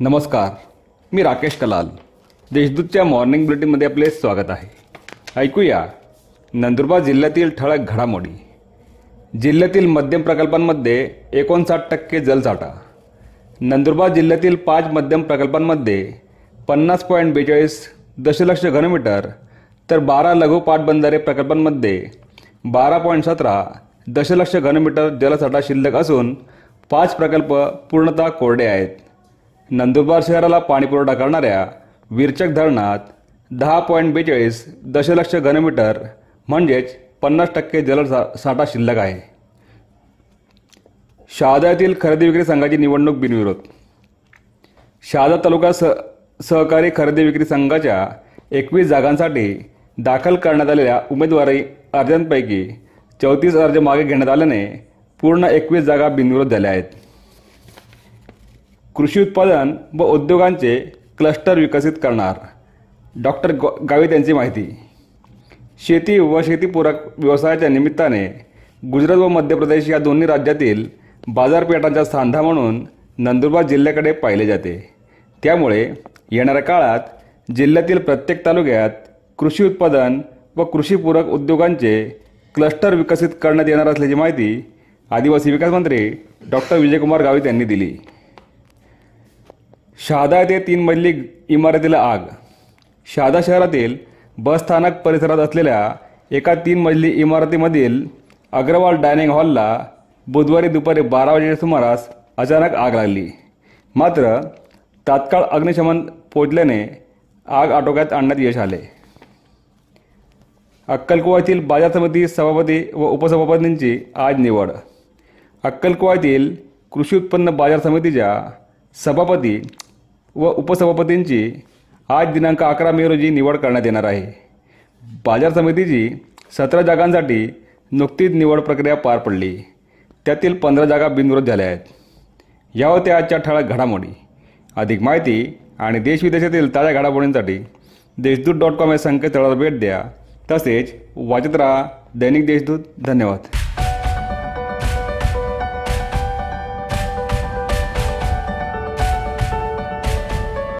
नमस्कार मी राकेश कलाल. देशदूतच्या मॉर्निंग बुलेटिनमध्ये आपले स्वागत आहे. ऐकूया नंदुरबार जिल्ह्यातील ठळक घडामोडी. जिल्ह्यातील मध्यम प्रकल्पांमध्ये एकोणसाठ टक्के जलसाठा. नंदुरबार जिल्ह्यातील पाच मध्यम प्रकल्पांमध्ये पन्नास पॉईंट बेचाळीस दशलक्ष घनमीटर तर बारा लघु पाटबंधारे प्रकल्पांमध्ये बारा पॉईंट सतरा दशलक्ष घनमीटर जलसाठा शिल्लक असून पाच प्रकल्प पूर्णतः कोरडे आहेत. नंदुरबार शहराला पाणीपुरवठा करणाऱ्या विरचक धरणात दहा पॉईंट बेचाळीस दशलक्ष घनमीटर म्हणजेच पन्नास टक्के जल साठा शिल्लक आहे. शहादा येथील खरेदी विक्री संघाची निवडणूक बिनविरोध. शहादा तालुका स सहकारी खरेदी विक्री संघाच्या एकवीस जागांसाठी दाखल करण्यात आलेल्या उमेदवारी अर्जांपैकी चौतीस अर्ज मागे घेण्यात आल्याने पूर्ण एकवीस जागा बिनविरोध झाल्या आहेत. कृषी उत्पादन व उद्योगांचे क्लस्टर विकसित करणार. डॉक्टर गावित यांची माहिती. शेती व शेतीपूरक व्यवसायाच्या निमित्ताने गुजरात व मध्य प्रदेश या दोन्ही राज्यातील बाजारपेठांचा सांधा म्हणून नंदुरबार जिल्ह्याकडे पाहिले जाते. त्यामुळे येणाऱ्या काळात जिल्ह्यातील प्रत्येक तालुक्यात कृषी उत्पादन व कृषीपूरक उद्योगांचे क्लस्टर विकसित करण्यात येणार असल्याची माहिती आदिवासी विकास मंत्री डॉक्टर विजयकुमार गावित यांनी दिली. शहादा येथे तीन मजली इमारतीला आग. शहादा शहरातील बस स्थानक परिसरात असलेल्या एका तीन मजली इमारतीमधील अग्रवाल डायनिंग हॉलला बुधवारी दुपारी बारा वाजेच्या सुमारास अचानक आग लागली. मात्र तात्काळ अग्निशमन पोचल्याने आग आटोक्यात आणण्यात यश आले. अक्कलकुवातील बाजार समिती सभापती व उपसभापतींची आज निवड. अक्कलकुवातील कृषी उत्पन्न बाजार समितीच्या सभापती व उपसभापतींची आज दिनांक अकरा मे रोजी निवड करण्यात येणार आहे. बाजार समितीची सतरा जागांसाठी नुकतीच निवड प्रक्रिया पार पडली. त्यातील पंधरा जागा बिनविरोध झाल्या आहेत. या होत्या आजच्या ठळक घडामोडी अधिक माहिती आणि देशविदेशातील ताज्या घडामोडींसाठी देशदूत डॉट कॉम या संकेतस्थळाला भेट द्या. तसेच वाचत राहा दैनिक देशदूत. धन्यवाद.